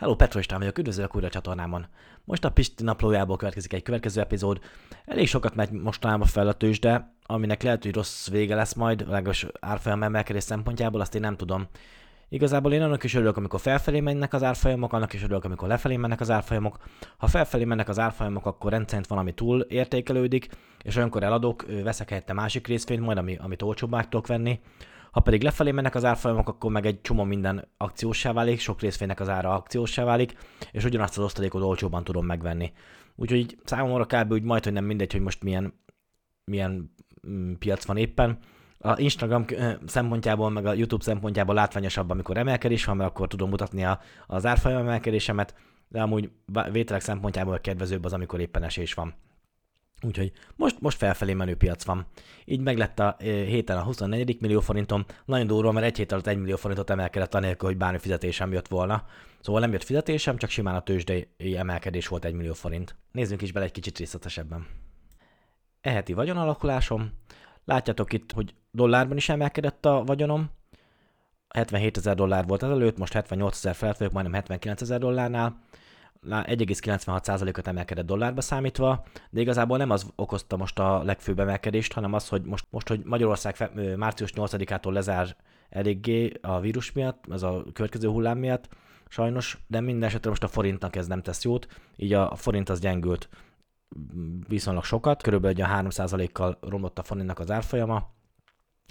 Hello, Petro István vagyok, üdvözlök újra a csatornámon. Most a Pisti naplójából következik egy következő epizód. Elég sokat megy mostanában fel a tőzsde, aminek lehet, hogy rossz vége lesz majd, legalábbis árfolyam emelkedés szempontjából, azt én nem tudom. Igazából én annak is örülök, amikor felfelé mennek az árfolyamok, annak is örülök, amikor lefelé mennek az árfolyamok. Ha felfelé mennek az árfolyamok, akkor rendszerint van, ami túl értékelődik, és olyankor eladok, veszek helyette másik részvényt, majd ami, amit olcsóbbá tudok venni. Ha pedig lefelé mennek az árfolyamok, akkor meg egy csomó minden akciósá válik, sok részvénynek az ára akciósá válik, és ugyanazt az osztalékot olcsóban tudom megvenni. Úgyhogy számomra kb. úgy majd, hogy nem mindegy, hogy most milyen, milyen mm, piac van éppen. A Instagram szempontjából, meg a YouTube szempontjából látványosabb, amikor emelkedés van, mert akkor tudom mutatni a, az árfolyam emelkedésemet, de amúgy vételek szempontjából kedvezőbb az, amikor éppen esés van. Úgyhogy most, most felfelé menő piac van. Így meglett a héten a 24. millió forintom. Nagyon durva, mert egy hét alatt 1 millió forintot emelkedett anélkül, hogy bármi fizetésem jött volna. Szóval nem jött fizetésem, csak simán a tőzsdei emelkedés volt 1 millió forint. Nézzünk is bele egy kicsit részletesebben. Eheti vagyonalakulásom. Látjátok itt, hogy dollárban is emelkedett a vagyonom. 77 ezer dollár volt ezelőtt, most 78 ezer felett vagyok, majdnem 79 ezer dollárnál. 1,96%-ot emelkedett dollárba számítva, de igazából nem az okozta most a legfőbb emelkedést, hanem az, hogy most, most hogy Magyarország fe, március 8-ától lezár eléggé a vírus miatt, ez a következő hullám miatt, sajnos, de minden esetre most a forintnak ez nem tesz jót, így a forint az gyengült viszonylag sokat, körülbelül a 3%-kal romlott a forintnak az árfolyama.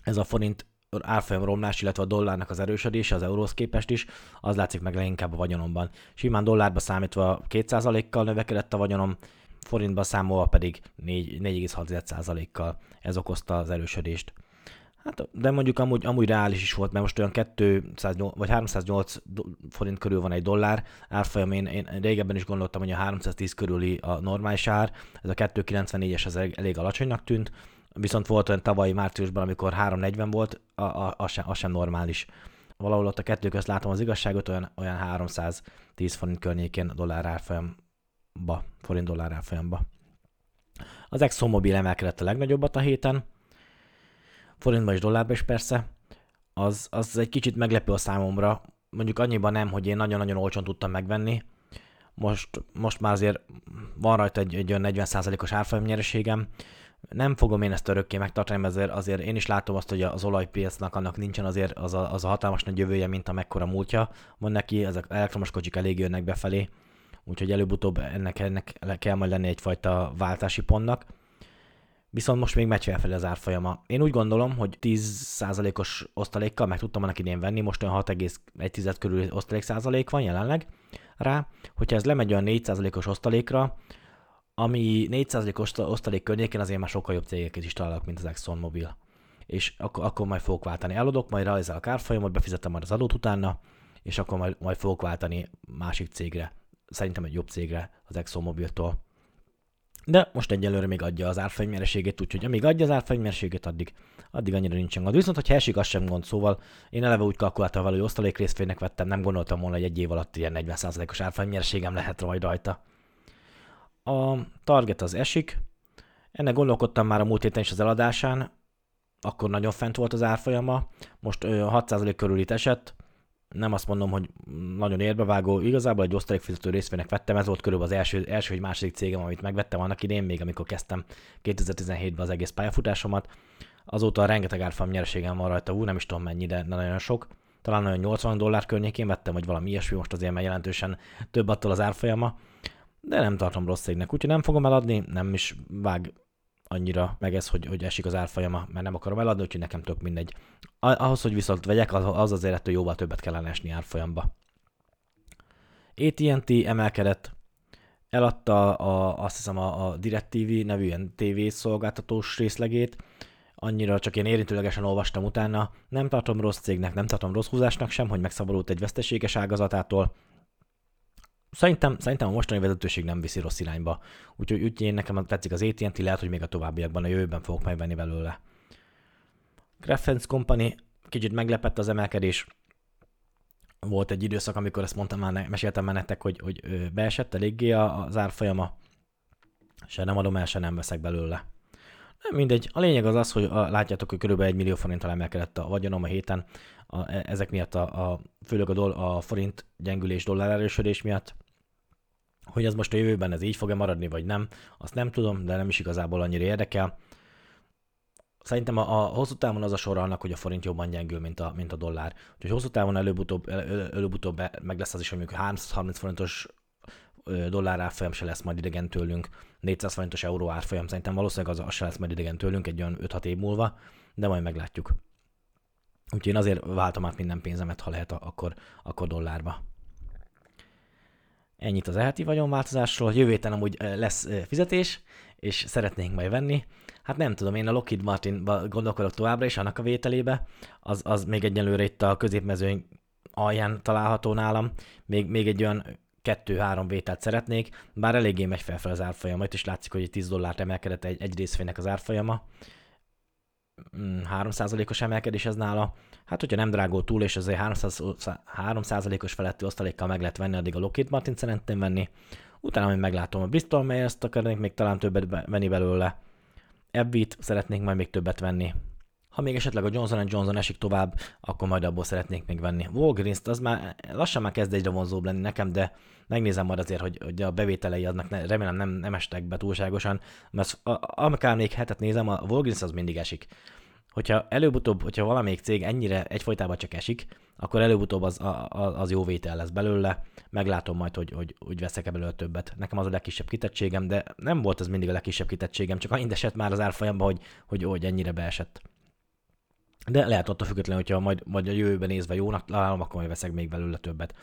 Ez a forint árfolyam romlás, illetve a dollárnak az erősödése az euróhoz képest is, az látszik meg leginkább a vagyonomban. Simán dollárba számítva 2%-kal növekedett a vagyonom, forintba számolva pedig 4,6%-kal. Ez okozta az erősödést. Hát, de mondjuk amúgy, amúgy reális is volt, mert most olyan 208 vagy 308 forint körül van egy dollár árfolyam. Én, én régebben is gondoltam, hogy a 310 körüli a normális ár, ez a 294-es az elég alacsonynak tűnt, Viszont volt olyan tavalyi márciusban, amikor 340 volt, a, sem, az sem normális. Valahol ott a kettő közt látom az igazságot, olyan, olyan 310 forint környékén dollár árfolyamba, forint dollár árfolyamba. Az ExxonMobil emelkedett a legnagyobbat a héten, forintban és dollárban is persze. Az, az egy kicsit meglepő a számomra, mondjuk annyiban nem, hogy én nagyon-nagyon olcsón tudtam megvenni, most, most már azért van rajta egy, egy olyan 40%-os árfolyam nyereségem, nem fogom én ezt örökké megtartani, mert azért, azért én is látom azt, hogy az olajpiacnak annak nincsen azért az a, az a hatalmas nagy jövője, mint amekkora múltja van neki, ezek elektromos kocsik elég jönnek befelé, úgyhogy előbb-utóbb ennek, ennek kell majd lenni egyfajta váltási pontnak. Viszont most még megy felfelé az árfolyama. Én úgy gondolom, hogy 10%-os osztalékkal meg tudtam annak idén venni, most olyan 6,1 körül osztalék százalék van jelenleg rá. Hogyha ez lemegy olyan 4%-os osztalékra, ami 4%-os osztalék környékén azért már sokkal jobb cégeket is találok, mint az ExxonMobil. És akkor, akkor majd fogok váltani. Eladok, majd a árfolyamot, befizetem majd az adót utána, és akkor majd, majd fogok váltani másik cégre. Szerintem egy jobb cégre az ExxonMobiltól. De most egyelőre még adja az árfolyamnyereségét, úgyhogy amíg adja az árfolyamnyereségét, addig, addig annyira nincsen gond. Viszont, ha esik, az sem gond. Szóval én eleve úgy kalkuláltam való, hogy osztalék részfénynek vettem, nem gondoltam volna, hogy egy év alatt ilyen 40%-os árfolyamnyereségem lehet majd rajta. A target az esik, ennek gondolkodtam már a múlt héten is az eladásán, akkor nagyon fent volt az árfolyama, most 6% körül itt esett, nem azt mondom, hogy nagyon érbevágó, igazából egy osztalékfizető részvénynek vettem, ez volt körülbelül az első, első vagy második cégem, amit megvettem annak idén, még amikor kezdtem 2017-ben az egész pályafutásomat. Azóta rengeteg árfolyam nyereségem van rajta, ú, nem is tudom mennyi, de nagyon sok. Talán olyan 80 dollár környékén vettem, vagy valami ilyesmi, most azért már jelentősen több attól az árfolyama de nem tartom rossz cégnek, úgyhogy nem fogom eladni, nem is vág annyira meg ez, hogy, hogy esik az árfolyama, mert nem akarom eladni, úgyhogy nekem tök mindegy. Ahhoz, hogy viszont vegyek, az azért ettől jóval többet kellene esni árfolyamba. AT&T emelkedett, eladta a, azt hiszem a, a DirecTV nevű ilyen TV szolgáltatós részlegét, annyira csak én érintőlegesen olvastam utána, nem tartom rossz cégnek, nem tartom rossz húzásnak sem, hogy megszabadult egy veszteséges ágazatától, Szerintem, szerintem a mostani vezetőség nem viszi rossz irányba. Úgyhogy úgy én nekem tetszik az AT&T, lehet, hogy még a továbbiakban, a jövőben fogok megvenni belőle. Greffens Company, kicsit meglepett az emelkedés. Volt egy időszak, amikor ezt mondtam már, meséltem már nektek, hogy, hogy beesett eléggé az árfolyama. Se nem adom el, se nem veszek belőle. Mindegy. A lényeg az az, hogy a, látjátok, hogy körülbelül 1 millió forinttal emelkedett a vagyonom a héten, a, e, ezek miatt a, a főleg a, doll, a forint gyengülés, dollár erősödés miatt. Hogy ez most a jövőben ez így fog-e maradni, vagy nem, azt nem tudom, de nem is igazából annyira érdekel. Szerintem a, a hosszú távon az a sor annak, hogy a forint jobban gyengül, mint a, mint a dollár. Úgyhogy hosszú távon előbb-utóbb, előbb-utóbb meg lesz az is, hogy mondjuk 330 forintos dollár árfolyam se lesz majd idegen tőlünk, 400 forintos euró árfolyam szerintem valószínűleg az, az se lesz majd idegen tőlünk egy olyan 5-6 év múlva, de majd meglátjuk. Úgyhogy én azért váltom át minden pénzemet, ha lehet, akkor, akkor dollárba. Ennyit az elheti vagyonváltozásról. Jövő héten amúgy lesz fizetés, és szeretnénk majd venni. Hát nem tudom, én a Lockheed martin gondolkodok továbbra is, annak a vételébe. Az, az még egyelőre itt a középmezőny alján található nálam. Még, még egy olyan kettő-három vételt szeretnék, bár eléggé megy fel az árfolyama, itt is látszik, hogy 10 dollárt emelkedett egy, egy részfénynek az árfolyama. 3%-os mm, emelkedés ez nála. Hát, hogyha nem drágul túl, és azért 3%-os feletti osztalékkal meg lehet venni, addig a Lockheed Martin szeretném venni. Utána majd meglátom a Bristol Myers-t, akarnék még talán többet venni belőle. Ebbit szeretnék majd még többet venni. Ha még esetleg a Johnson Johnson esik tovább, akkor majd abból szeretnék még venni. Walgreens-t az már lassan már kezd egyre vonzóbb lenni nekem, de megnézem majd azért, hogy, hogy a bevételei adnak, ne, remélem nem, nem estek be túlságosan, mert amikor még hetet nézem, a Walgreens az mindig esik. Hogyha előbb-utóbb, hogyha valamelyik cég ennyire egyfolytában csak esik, akkor előbb-utóbb az, az, az jó vétel lesz belőle, meglátom majd, hogy, hogy, hogy veszek-e belőle többet. Nekem az a legkisebb kitettségem, de nem volt ez mindig a legkisebb kitettségem, csak annyit esett már az árfolyamban, hogy, hogy, hogy ennyire beesett. De lehet attól függetlenül, hogyha majd, majd a jövőben nézve jónak találom, akkor majd veszek még belőle többet.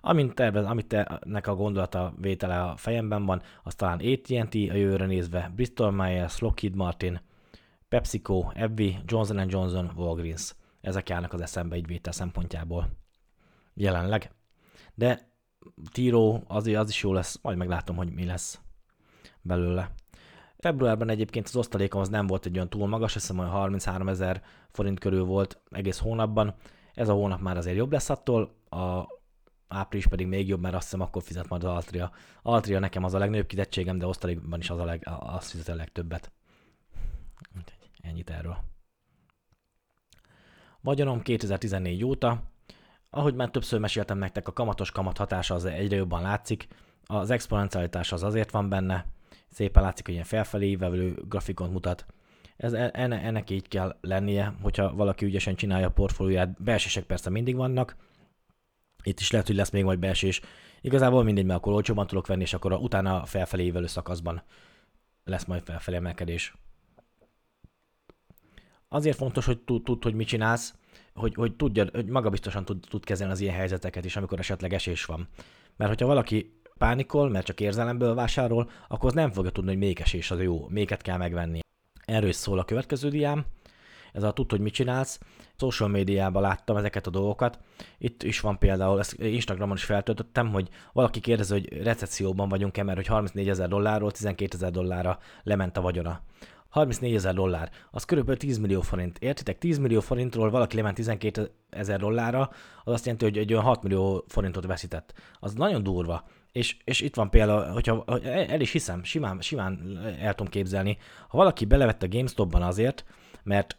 Amint tervez, amit nek a gondolata vétele a fejemben van, az talán AT&T a jövőre nézve, Bristol Myers, Lockheed Martin, PepsiCo, Ebbi, Johnson Johnson, Walgreens. Ezek járnak az eszembe egy vétel szempontjából. Jelenleg. De Tiro, az, az is jó lesz, majd meglátom, hogy mi lesz belőle. Februárban egyébként az osztalékom az nem volt egy olyan túl magas, azt hiszem, hogy 33 ezer forint körül volt egész hónapban. Ez a hónap már azért jobb lesz attól, a április pedig még jobb, mert azt hiszem akkor fizet majd az Altria. Altria nekem az a legnagyobb kitettségem, de osztalékban is az a leg, azt fizet a legtöbbet. Ennyit erről. Vagyonom 2014 óta. Ahogy már többször meséltem nektek, a kamatos kamat hatása az egyre jobban látszik. Az exponencialitás az azért van benne, szépen látszik, hogy ilyen felfelé ívelő grafikont mutat. Ez, enne, ennek így kell lennie, hogyha valaki ügyesen csinálja a portfólióját. Beesések persze mindig vannak, itt is lehet, hogy lesz még majd beesés. Igazából mindegy, mert akkor olcsóban tudok venni, és akkor a, utána felfelé ívelő szakaszban lesz majd felfelé emelkedés. Azért fontos, hogy tud, hogy mit csinálsz, hogy, hogy tudja, hogy magabiztosan tud, tud kezelni az ilyen helyzeteket is, amikor esetleg esés van. Mert hogyha valaki pánikol, mert csak érzelemből vásárol, akkor az nem fogja tudni, hogy még esés az jó, méket kell megvenni. Erről szól a következő diám. Ez a tud, hogy mit csinálsz. Social médiában láttam ezeket a dolgokat. Itt is van például, ezt Instagramon is feltöltöttem, hogy valaki kérdezi, hogy recesszióban vagyunk-e, mert hogy 34 ezer dollárról 12 ezer dollárra lement a vagyona. 34 ezer dollár, az körülbelül 10 millió forint. Értitek? 10 millió forintról valaki lement 12 ezer dollárra, az azt jelenti, hogy egy olyan 6 millió forintot veszített. Az nagyon durva. És, és itt van például, hogyha el is hiszem, simán, simán el tudom képzelni, ha valaki belevett a GameStop-ban azért, mert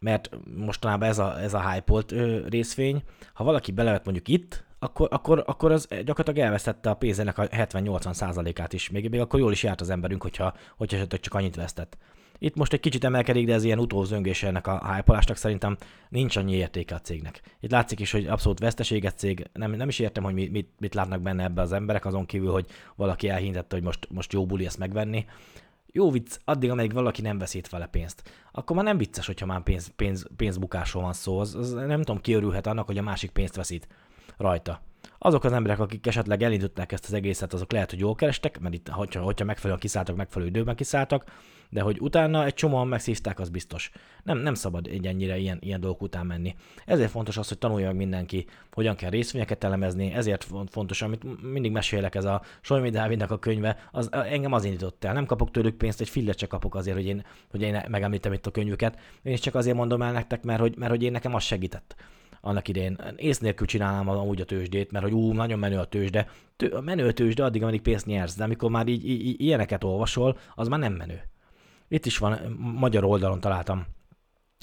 mert mostanában ez a, ez a hype részvény, ha valaki belevett mondjuk itt, akkor, akkor, akkor az gyakorlatilag elvesztette a pénzének a 70-80 százalékát is. Még, még akkor jól is járt az emberünk, hogyha, hogyha esetleg csak annyit vesztett. Itt most egy kicsit emelkedik, de ez ilyen utózöngés ennek a hype szerintem nincs annyi értéke a cégnek. Itt látszik is, hogy abszolút veszteséget cég, nem, nem is értem, hogy mit, mit látnak benne ebbe az emberek, azon kívül, hogy valaki elhintette, hogy most, most jó buli ezt megvenni. Jó vicc, addig, amíg valaki nem veszít vele pénzt. Akkor már nem vicces, hogyha már pénz, pénz, pénzbukásról van szó. Az, az nem tudom, ki örülhet annak, hogy a másik pénzt veszít rajta. Azok az emberek, akik esetleg elindították ezt az egészet, azok lehet, hogy jól kerestek, mert itt, hogyha, hogyha megfelelően kiszálltak, megfelelő időben kiszálltak, de hogy utána egy csomóan megszívták, az biztos. Nem, nem szabad egy ennyire ilyen, ilyen dolgok után menni. Ezért fontos az, hogy tanulja meg mindenki, hogyan kell részvényeket elemezni, ezért fontos, amit mindig mesélek, ez a Solmi Dávidnak a könyve, az engem az indított el. Nem kapok tőlük pénzt, egy fillet csak kapok azért, hogy én, hogy én megemlítem itt a könyvüket. Én is csak azért mondom el nektek, mert hogy, mert hogy én nekem az segített annak idén. Ész nélkül csinálnám amúgy a tőzsdét, mert hogy ú, nagyon menő a tőzsde. Tő, menő a tőzsde addig, amíg pénzt nyersz, de amikor már így, így, ilyeneket olvasol, az már nem menő. itt is van, magyar oldalon találtam.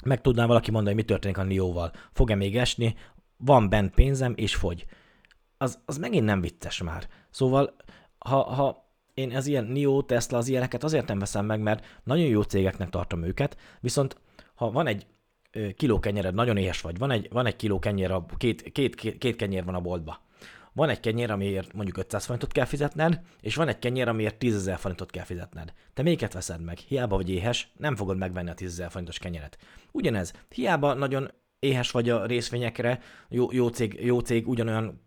Meg tudná valaki mondani, hogy mi történik a NIO-val. Fog-e még esni? Van bent pénzem, és fogy. Az, az megint nem vicces már. Szóval, ha, ha én az ilyen NIO, Tesla, az ilyeneket azért nem veszem meg, mert nagyon jó cégeknek tartom őket, viszont ha van egy kiló kenyered, nagyon éhes vagy, van egy, van egy kiló kenyér, a, két, két, két, kenyér van a boltba. Van egy kenyér, amiért mondjuk 500 forintot kell fizetned, és van egy kenyér, amiért 10 ezer forintot kell fizetned. Te melyiket veszed meg? Hiába vagy éhes, nem fogod megvenni a 10 ezer forintos kenyeret. Ugyanez, hiába nagyon éhes vagy a részvényekre, jó, jó, cég, jó cég ugyanolyan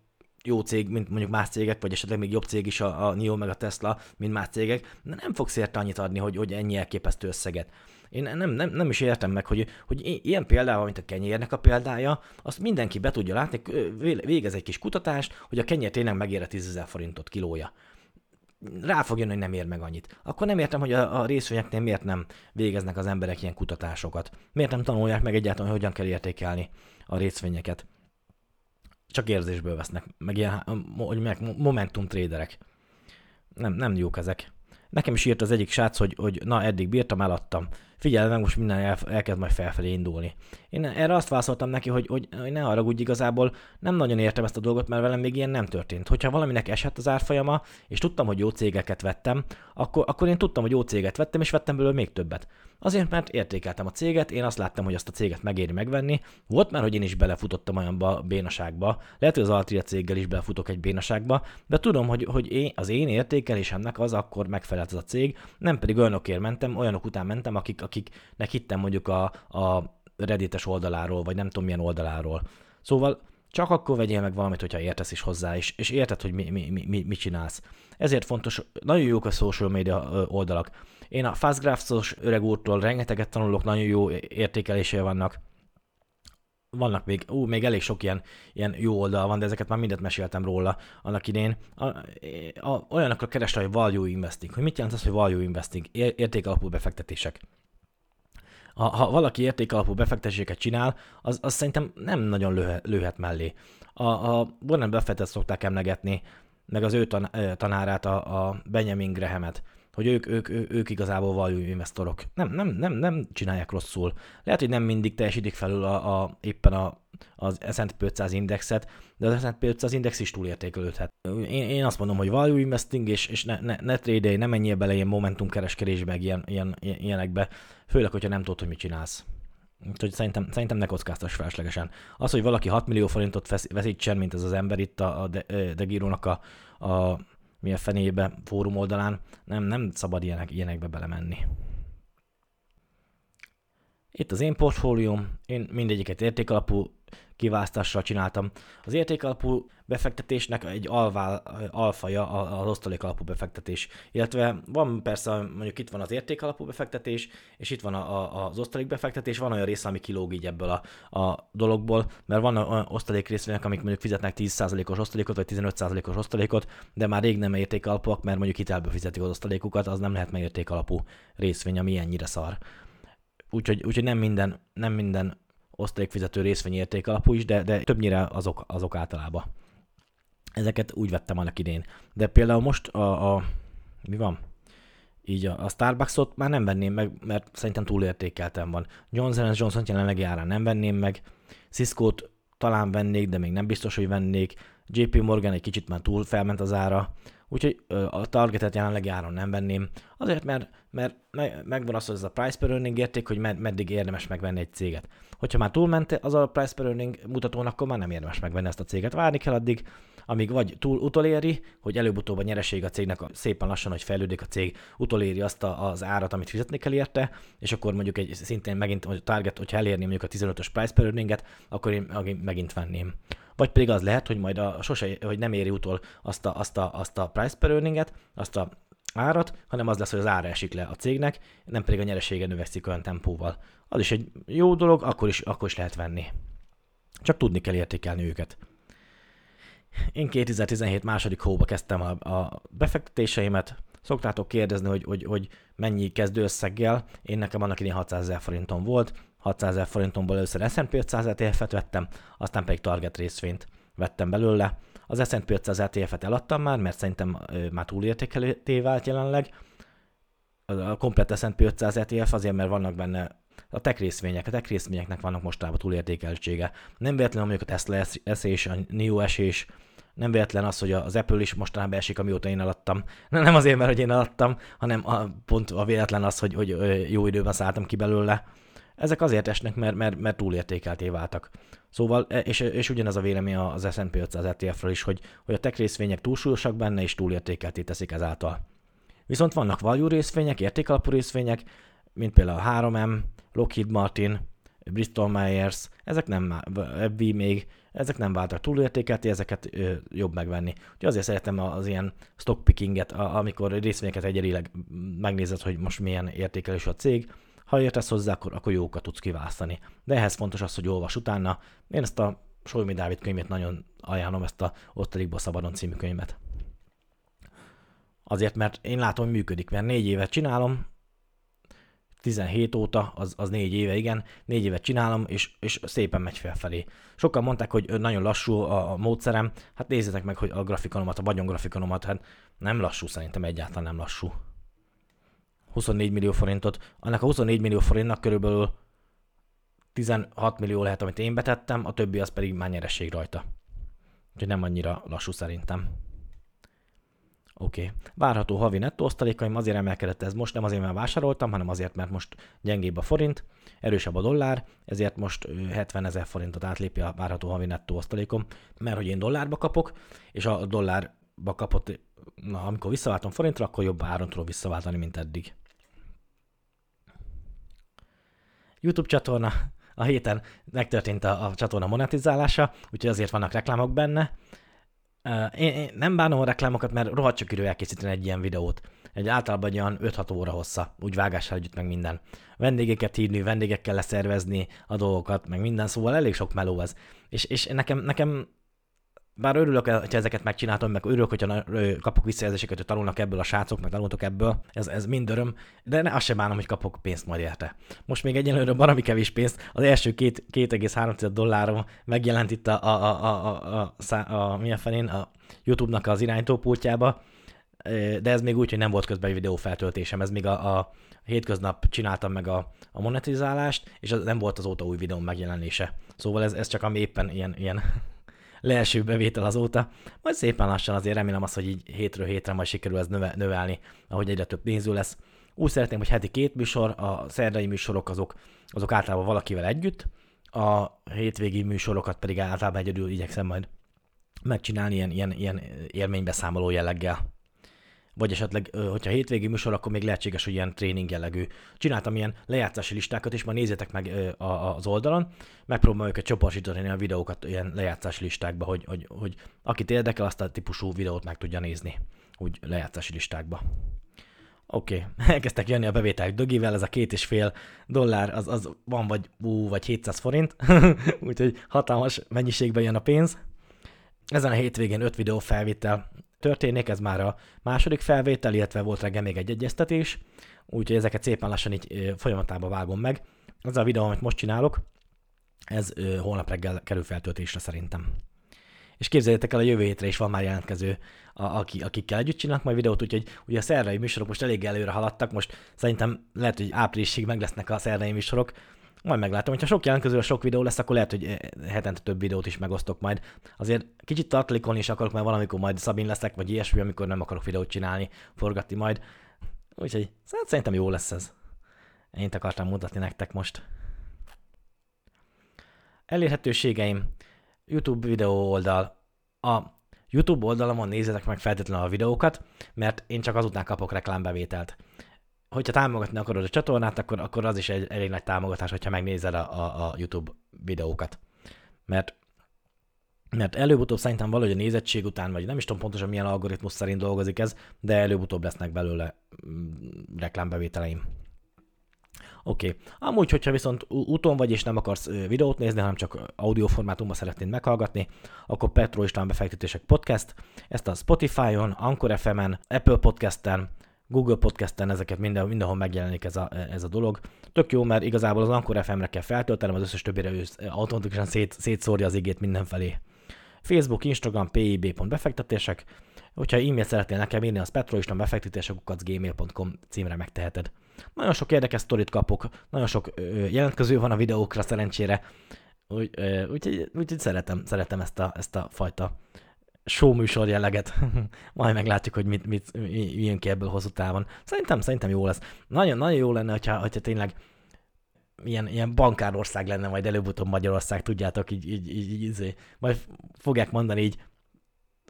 jó cég, mint mondjuk más cégek, vagy esetleg még jobb cég is a, a NIO meg a Tesla, mint más cégek, de nem fogsz érte annyit adni, hogy, hogy ennyi elképesztő összeget. Én nem, nem, nem is értem meg, hogy, hogy ilyen példával, mint a kenyérnek a példája, azt mindenki be tudja látni, végez egy kis kutatást, hogy a kenyér tényleg megér 10 ezer forintot kilója rá fog jönni, hogy nem ér meg annyit. Akkor nem értem, hogy a, a részvényeknél miért nem végeznek az emberek ilyen kutatásokat. Miért nem tanulják meg egyáltalán, hogy hogyan kell értékelni a részvényeket. Csak érzésből vesznek, meg ilyen, hogy meg momentum traderek. Nem, nem jók ezek. Nekem is írt az egyik srác, hogy, hogy na, eddig bírtam, eladtam figyelj meg, most minden el, elkezd majd felfelé indulni. Én erre azt válaszoltam neki, hogy, hogy, hogy ne haragudj igazából, nem nagyon értem ezt a dolgot, mert velem még ilyen nem történt. Hogyha valaminek esett az árfolyama, és tudtam, hogy jó cégeket vettem, akkor, akkor én tudtam, hogy jó céget vettem, és vettem belőle még többet. Azért, mert értékeltem a céget, én azt láttam, hogy azt a céget megéri megvenni. Volt már, hogy én is belefutottam olyanba bénaságba. Lehet, hogy az Altria céggel is belefutok egy bénaságba, de tudom, hogy, hogy én, az én értékelésemnek az akkor megfelelt az a cég, nem pedig olyanokért mentem, olyanok után mentem, akik, akiknek hittem mondjuk a, a reddites oldaláról, vagy nem tudom milyen oldaláról. Szóval csak akkor vegyél meg valamit, hogyha értesz is hozzá, és, és érted, hogy mi, mi, mi, mi, csinálsz. Ezért fontos, nagyon jók a social media oldalak. Én a Fastgraphs-os öreg úrtól rengeteget tanulok, nagyon jó értékelései vannak. Vannak még, ú, még elég sok ilyen, ilyen jó oldal van, de ezeket már mindet meséltem róla annak idén. A, a, olyanokra keresel, hogy value investing. Hogy mit jelent az, hogy value investing? Értékalapú befektetések ha, ha valaki értékalapú befektetéseket csinál, az, az szerintem nem nagyon lőhet, lőhet mellé. A, a Warren Buffettet szokták emlegetni, meg az ő tan, tanárát, a, a Benjamin Grahamet, hogy ők, ők, ők, ők igazából value investorok. Nem, nem, nem, nem csinálják rosszul. Lehet, hogy nem mindig teljesítik felül a, a, éppen a, az S&P 500 indexet, de az S&P 500 index is túlértékelődhet. Én, én azt mondom, hogy value investing, és, és ne, ne, ne trade ne menjél bele ilyen momentum kereskedésbe, meg ilyen, ilyen, ilyenekbe, főleg, hogyha nem tudod, hogy mit csinálsz. Úgyhogy szerintem, szerintem ne kockáztass feleslegesen. Az, hogy valaki 6 millió forintot veszítsen, mint ez az ember itt a, a De, De a, a mi a fenébe fórum oldalán, nem, nem szabad ilyenek, ilyenekbe belemenni. Itt az én portfólióm, én mindegyiket értékalapú kiválasztással csináltam. Az értékalapú befektetésnek egy alvá, alfaja az osztalék alapú befektetés. Illetve van persze, mondjuk itt van az értékalapú befektetés, és itt van a, a, az osztalék befektetés, van olyan része, ami kilóg így ebből a, a dologból, mert van olyan osztalék részvények, amik mondjuk fizetnek 10%-os osztalékot, vagy 15%-os osztalékot, de már rég nem értékalapúak, mert mondjuk hitelbe fizetik az osztalékukat, az nem lehet meg értékalapú részvény, ami ennyire szar. Úgyhogy, úgyhogy nem minden, nem minden osztalékfizető részvény érték alapú is, de, de többnyire azok, azok általában. Ezeket úgy vettem annak idén. De például most a, a mi van? Így a, a Starbucksot már nem venném meg, mert szerintem túlértékeltem van. Johnson Johnson jelenlegi árán nem venném meg. Cisco-t talán vennék, de még nem biztos, hogy vennék. JP Morgan egy kicsit már túl felment az ára. Úgyhogy a targetet jelenlegi áron nem venném, azért mert, mert megvan az, hogy ez a price per earning érték, hogy med- meddig érdemes megvenni egy céget. Hogyha már túlment az a price per earning mutatón, akkor már nem érdemes megvenni ezt a céget. Várni kell addig, amíg vagy túl utoléri, hogy előbb-utóbb a nyereség a cégnek szépen lassan, hogy fejlődik a cég, utoléri azt a, az árat, amit fizetni kell érte, és akkor mondjuk egy szintén megint a target, hogyha elérni mondjuk a 15-ös price per earninget, akkor én megint venném. Vagy pedig az lehet, hogy majd a sose, hogy nem éri utol azt a, azt a, azt a price per earninget, azt a árat, hanem az lesz, hogy az ára esik le a cégnek, nem pedig a nyeresége növekszik olyan tempóval. Az is egy jó dolog, akkor is, akkor is lehet venni. Csak tudni kell értékelni őket. Én 2017 második hóba kezdtem a, a befektetéseimet, szoktátok kérdezni, hogy, hogy, hogy mennyi kezdő összeggel. Én nekem annak idén 600 ezer forintom volt, 600 ezer forintomból először S&P 500 ETF-et vettem, aztán pedig Target részvényt vettem belőle. Az S&P 500 ETF-et eladtam már, mert szerintem már túlértékelté vált jelenleg. a komplet S&P 500 ETF azért, mert vannak benne a tech részvények, a tech részvényeknek vannak mostában túlértékeltsége. Nem véletlen, mondjuk a Tesla esés, a NIO esés, nem véletlen az, hogy az Apple is mostanában esik, amióta én alattam. Nem azért, mert hogy én alattam, hanem a, pont a véletlen az, hogy, hogy jó időben szálltam ki belőle. Ezek azért esnek, mert, mert, mert túlértékelté váltak. Szóval, e, és, és ugyanez a vélemény az S&P 500 ETF-ről is, hogy, hogy a tech részvények túlsúlyosak benne, és túlértékelté teszik ezáltal. Viszont vannak value részvények, értékalapú részvények, mint például a 3M, Lockheed Martin, Bristol Myers, ezek nem, FB még, ezek nem váltak túlértékelti, ezeket ö, jobb megvenni. Úgyhogy azért szeretem az ilyen stockpickinget, amikor részvényeket egyedileg megnézed, hogy most milyen értékelés a cég, ha értesz hozzá, akkor, akkor jókat tudsz kiválasztani. De ehhez fontos az, hogy olvas utána. Én ezt a Solmi Dávid könyvét nagyon ajánlom, ezt a Osztalikból szabadon című könyvet. Azért, mert én látom, hogy működik, mert négy évet csinálom, 17 óta, az, az négy éve, igen, négy évet csinálom, és, és szépen megy felfelé. Sokan mondták, hogy nagyon lassú a, a módszerem, hát nézzétek meg, hogy a grafikonomat, a vagyongrafikonomat, hát nem lassú, szerintem egyáltalán nem lassú. 24 millió forintot, annak a 24 millió forintnak körülbelül 16 millió lehet, amit én betettem, a többi az pedig már nyeresség rajta. Úgyhogy nem annyira lassú szerintem. Oké. Okay. Várható havi nettó osztalékaim azért emelkedett ez most, nem azért, mert vásároltam, hanem azért, mert most gyengébb a forint, erősebb a dollár, ezért most 70 ezer forintot átlépi a várható havi nettó osztalékom, mert hogy én dollárba kapok, és a dollárba kapott, na, amikor visszaváltom forintra, akkor jobb áron tudom visszaváltani, mint eddig. YouTube csatorna, a héten megtörtént a, a csatorna monetizálása, úgyhogy azért vannak reklámok benne. Én, én nem bánom a reklámokat, mert rohadt csak idő elkészíteni egy ilyen videót. Egy általában egy olyan 5-6 óra hossza, úgy vágással együtt, meg minden. Vendégeket hívni, vendégekkel leszervezni a dolgokat, meg minden, szóval elég sok meló ez. És, és nekem, nekem bár örülök, hogy ezeket megcsináltam, meg örülök, hogyha kapok visszajelzéseket, hogy tanulnak ebből a srácok, meg tanultok ebből, ez, ez mind öröm, de ne, azt sem bánom, hogy kapok pénzt majd érte. Most még egyelőre valami kevés pénzt, az első két, 2,3 dollárom megjelent itt a, a, a, a, a, a, a, milyen felén, a YouTube-nak az iránytópultjába, de ez még úgy, hogy nem volt közben egy videó feltöltésem, ez még a, a hétköznap csináltam meg a, a monetizálást, és az nem volt azóta új videó megjelenése. Szóval ez, ez csak ami éppen ilyen, ilyen leeső bevétel azóta. Majd szépen lassan azért remélem azt, hogy így hétről hétre majd sikerül ez növe, növelni, ahogy egyre több néző lesz. Úgy szeretném, hogy heti két műsor, a szerdai műsorok azok, azok általában valakivel együtt, a hétvégi műsorokat pedig általában egyedül igyekszem majd megcsinálni ilyen, ilyen, ilyen élménybeszámoló jelleggel vagy esetleg, hogyha hétvégi műsor, akkor még lehetséges, hogy ilyen tréning jellegű. Csináltam ilyen lejátszási listákat is, majd nézzétek meg az oldalon, megpróbálom őket csoportosítani a videókat ilyen lejátszási listákba, hogy, hogy, hogy akit érdekel, azt a típusú videót meg tudja nézni, úgy lejátszási listákba. Oké, okay. elkezdtek jönni a bevételek dögivel, ez a két és fél dollár, az, az van vagy, ú, vagy 700 forint, úgyhogy hatalmas mennyiségben jön a pénz. Ezen a hétvégén öt videó felvétel történik, ez már a második felvétel, illetve volt reggel még egy egyeztetés, úgyhogy ezeket szépen lassan így folyamatában vágom meg. Ez a videó, amit most csinálok, ez holnap reggel kerül feltöltésre szerintem. És képzeljétek el, a jövő hétre is van már jelentkező, a, aki, akikkel együtt csinálnak majd videót, úgyhogy ugye a szerdai műsorok most elég előre haladtak, most szerintem lehet, hogy áprilisig meg lesznek a szerdai műsorok, majd meglátom, hogyha sok jelentkező, sok videó lesz, akkor lehet, hogy eh, hetente több videót is megosztok majd. Azért kicsit tartalékolni is akarok, mert valamikor majd Szabin leszek, vagy ilyesmi, amikor nem akarok videót csinálni, forgatni majd. Úgyhogy hát szerintem jó lesz ez. Én akartam mutatni nektek most. Elérhetőségeim. YouTube videó oldal. A YouTube oldalamon nézzetek meg feltétlenül a videókat, mert én csak azután kapok reklámbevételt hogyha támogatni akarod a csatornát, akkor, akkor az is egy elég nagy támogatás, hogyha megnézed a, a, a YouTube videókat. Mert mert előbb-utóbb szerintem valahogy a nézettség után, vagy nem is tudom pontosan milyen algoritmus szerint dolgozik ez, de előbb-utóbb lesznek belőle mm, reklámbevételeim. Oké. Okay. Amúgy, hogyha viszont úton vagy és nem akarsz videót nézni, hanem csak audio formátumban szeretnéd meghallgatni, akkor Petro István befektetések podcast, ezt a Spotify-on, Anchor FM-en, Apple Podcast-en, Google Podcast-en ezeket minden, mindenhol megjelenik ez a, ez a dolog. Tök jó, mert igazából az Anchor FM-re kell feltöltenem, az összes többire ő automatikusan szét, szétszórja az igét mindenfelé. Facebook, Instagram, pib.befektetések, Hogyha e-mailt szeretnél nekem írni, az petrolistan gmail.com címre megteheted. Nagyon sok érdekes sztorit kapok, nagyon sok ö, jelentkező van a videókra szerencsére, úgy, ö, úgyhogy, úgyhogy szeretem, szeretem ezt a, ezt a fajta show műsor jelleget. Majd meglátjuk, hogy mit, mit, mi, jön ki ebből hosszú távon. Szerintem, szerintem jó lesz. Nagyon, nagyon jó lenne, hogyha, hogyha tényleg ilyen, ilyen bankárország lenne majd előbb-utóbb Magyarország, tudjátok, így, így, így, így, így majd fogják mondani így,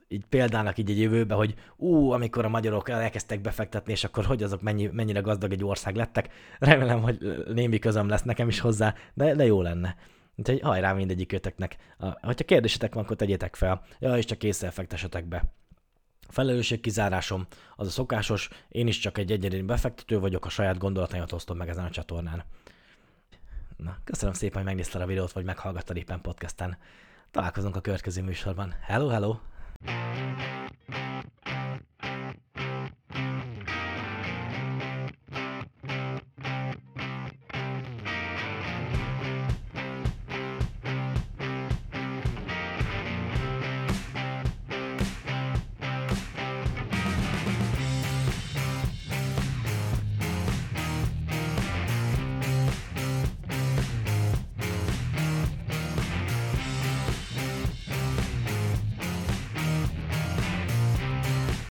így példának így egy jövőbe, hogy ú, amikor a magyarok elkezdtek befektetni, és akkor hogy azok mennyi, mennyire gazdag egy ország lettek. Remélem, hogy némi közöm lesz nekem is hozzá, de, de jó lenne. Úgyhogy hajrá mindegyikőtöknek. Ha kérdésetek van, akkor tegyétek fel. Ja, és csak készsel fektessetek be. Felelősség kizárásom az a szokásos, én is csak egy egyedüli befektető vagyok, a saját gondolataimat osztom meg ezen a csatornán. Na, köszönöm szépen, hogy megnézted a videót, vagy meghallgattad éppen podcasten. Találkozunk a következő műsorban. Hello, hello!